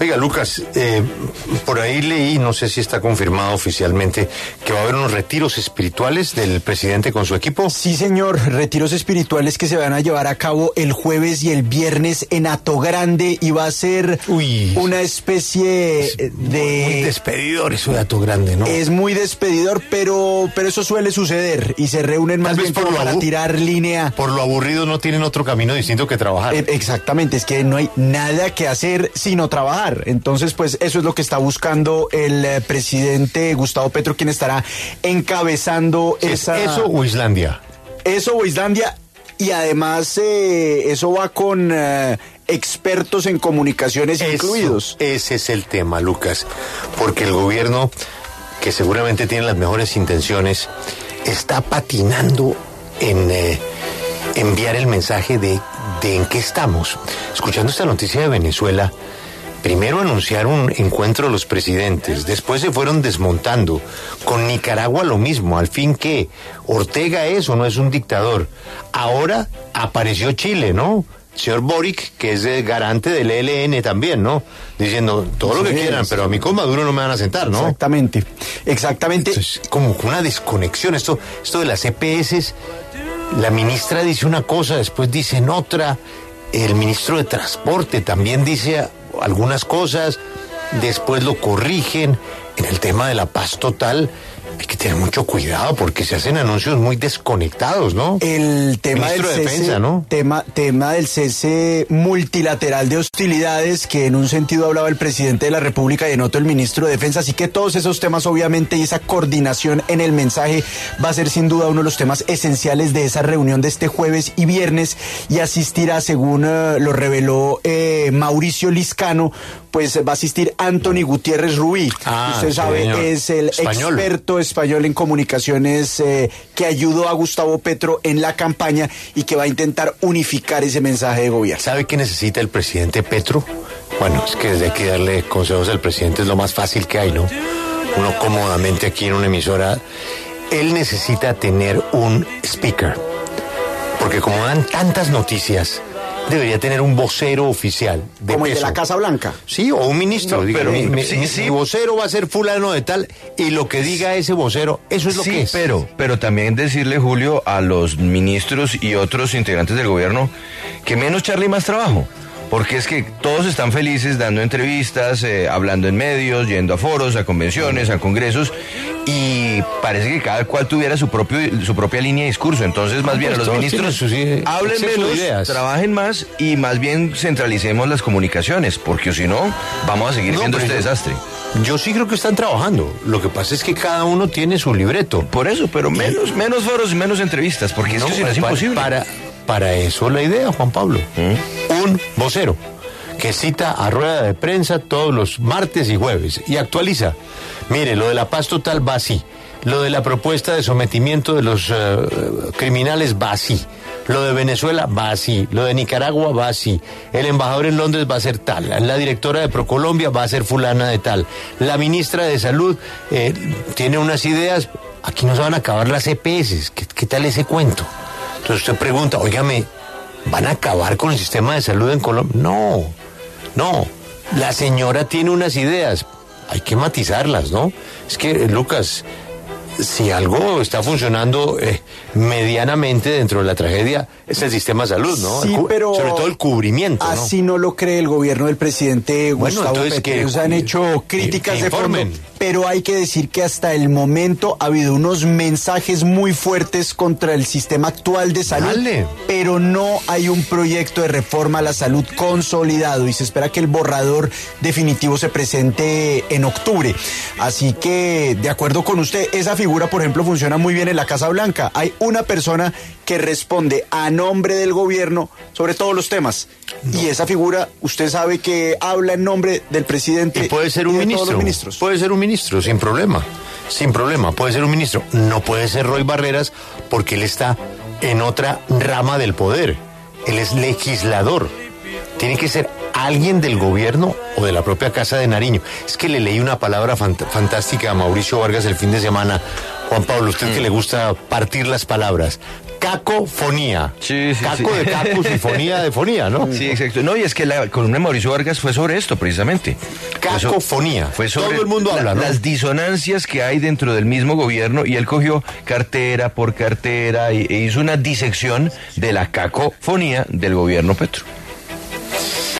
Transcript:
Oiga, Lucas, eh, por ahí leí, no sé si está confirmado oficialmente, que va a haber unos retiros espirituales del presidente con su equipo. Sí, señor, retiros espirituales que se van a llevar a cabo el jueves y el viernes en Ato Grande y va a ser Uy, una especie de... Muy despedidor eso de Ato Grande, ¿no? Es muy despedidor, pero, pero eso suele suceder y se reúnen más bien por para tirar línea. Por lo aburrido no tienen otro camino distinto que trabajar. Eh, Exactamente, es que no hay nada que hacer sino trabajar. Entonces, pues eso es lo que está buscando el eh, presidente Gustavo Petro, quien estará encabezando ¿Es esa... ¿Eso o Islandia? Eso o Islandia. Y además eh, eso va con eh, expertos en comunicaciones Eso, incluidos. Ese es el tema, Lucas. Porque el gobierno, que seguramente tiene las mejores intenciones, está patinando en enviar el mensaje de, de en qué estamos. Escuchando esta noticia de Venezuela, primero anunciaron un encuentro de los presidentes, después se fueron desmontando. Con Nicaragua lo mismo, al fin que Ortega es o no es un dictador. Ahora apareció Chile, ¿no? Señor Boric, que es el garante del ELN también, ¿no? Diciendo todo lo que quieran, pero a mí con Maduro no me van a sentar, ¿no? Exactamente, exactamente. Entonces, como una desconexión. Esto, esto de las EPS, la ministra dice una cosa, después dicen otra. El ministro de Transporte también dice algunas cosas, después lo corrigen. En el tema de la paz total, hay que tener mucho cuidado porque se hacen anuncios muy desconectados, ¿no? El tema Ministro del de cese, Defensa, ¿no? tema, tema del cese multilateral de hostilidades que en un sentido hablaba el presidente de la República y en otro el ministro de Defensa. Así que todos esos temas obviamente y esa coordinación en el mensaje va a ser sin duda uno de los temas esenciales de esa reunión de este jueves y viernes y asistirá, según eh, lo reveló eh, Mauricio Liscano, pues va a asistir Anthony Gutiérrez Rubí. Ah, Usted sabe, señor. es el Español. experto español en comunicaciones eh, que ayudó a Gustavo Petro en la campaña y que va a intentar unificar ese mensaje de gobierno. ¿Sabe qué necesita el presidente Petro? Bueno, es que desde aquí darle consejos al presidente es lo más fácil que hay, ¿no? Uno cómodamente aquí en una emisora. Él necesita tener un speaker. Porque como dan tantas noticias, debería tener un vocero oficial de Como el de la Casa Blanca. Sí, o un ministro. No, diga, pero- mi, mi- sí, mi- sí. mi vocero va a ser fulano de tal y lo que diga ese vocero, eso es lo sí, que es. pero, pero también decirle, Julio, a los ministros y otros integrantes del gobierno que menos charla y más trabajo. Porque es que todos están felices dando entrevistas, eh, hablando en medios, yendo a foros, a convenciones, a congresos, y parece que cada cual tuviera su propio su propia línea de discurso. Entonces, más bien, pues a los todos ministros tienen sus, eh, hablen menos, ideas. trabajen más y más bien centralicemos las comunicaciones, porque si no, vamos a seguir No, viendo este yo- desastre. Yo sí creo que están trabajando. Lo que pasa es que cada uno tiene su libreto. Por eso, pero menos, menos foros y menos entrevistas, porque es que si no es imposible. Para, para eso la idea, Juan Pablo. Un vocero que cita a rueda de prensa todos los martes y jueves y actualiza. Mire, lo de la paz total va así. Lo de la propuesta de sometimiento de los eh, criminales va así. Lo de Venezuela va así. Lo de Nicaragua va así. El embajador en Londres va a ser tal. La directora de Procolombia va a ser fulana de tal. La ministra de Salud eh, tiene unas ideas. Aquí no se van a acabar las EPS. ¿Qué, qué tal ese cuento? Entonces usted pregunta, óigame, ¿van a acabar con el sistema de salud en Colombia? No, no. La señora tiene unas ideas. Hay que matizarlas, ¿no? Es que, eh, Lucas, si algo está funcionando eh, medianamente dentro de la tragedia, es el sistema de salud, ¿no? Sí, pero Sobre todo el cubrimiento. Así no lo cree el gobierno del presidente Bueno, Gustavo entonces Petro. que- han hecho críticas que de fondo, pero hay que decir que hasta el momento ha habido unos mensajes muy fuertes contra el sistema actual de salud, Dale. pero no hay un proyecto de reforma a la salud consolidado y se espera que el borrador definitivo se presente en octubre. Así que, de acuerdo con usted, esa figura, por ejemplo, funciona muy bien en la Casa Blanca. Hay una persona que responde a nombre del gobierno sobre todos los temas. Y esa figura, usted sabe que habla en nombre del presidente Y puede ser un y de ministro. todos los ministros. Puede ser un ministro, sin problema. Sin problema, puede ser un ministro. No puede ser Roy Barreras porque él está en otra rama del poder. Él es legislador. Tiene que ser alguien del gobierno o de la propia Casa de Nariño. Es que le leí una palabra fant- fantástica a Mauricio Vargas el fin de semana. Juan Pablo, usted que le gusta partir las palabras. cacofonía. Sí, sí, Caco de cacus y fonía de fonía, ¿no? Sí, exacto. No, y es que la columna de Mauricio Vargas fue sobre esto, precisamente. Cacofonía. Fue sobre Todo el mundo la- habla, ¿no? las disonancias que hay dentro del mismo gobierno y él cogió cartera por cartera y- e hizo una disección de la cacofonía del gobierno Petro.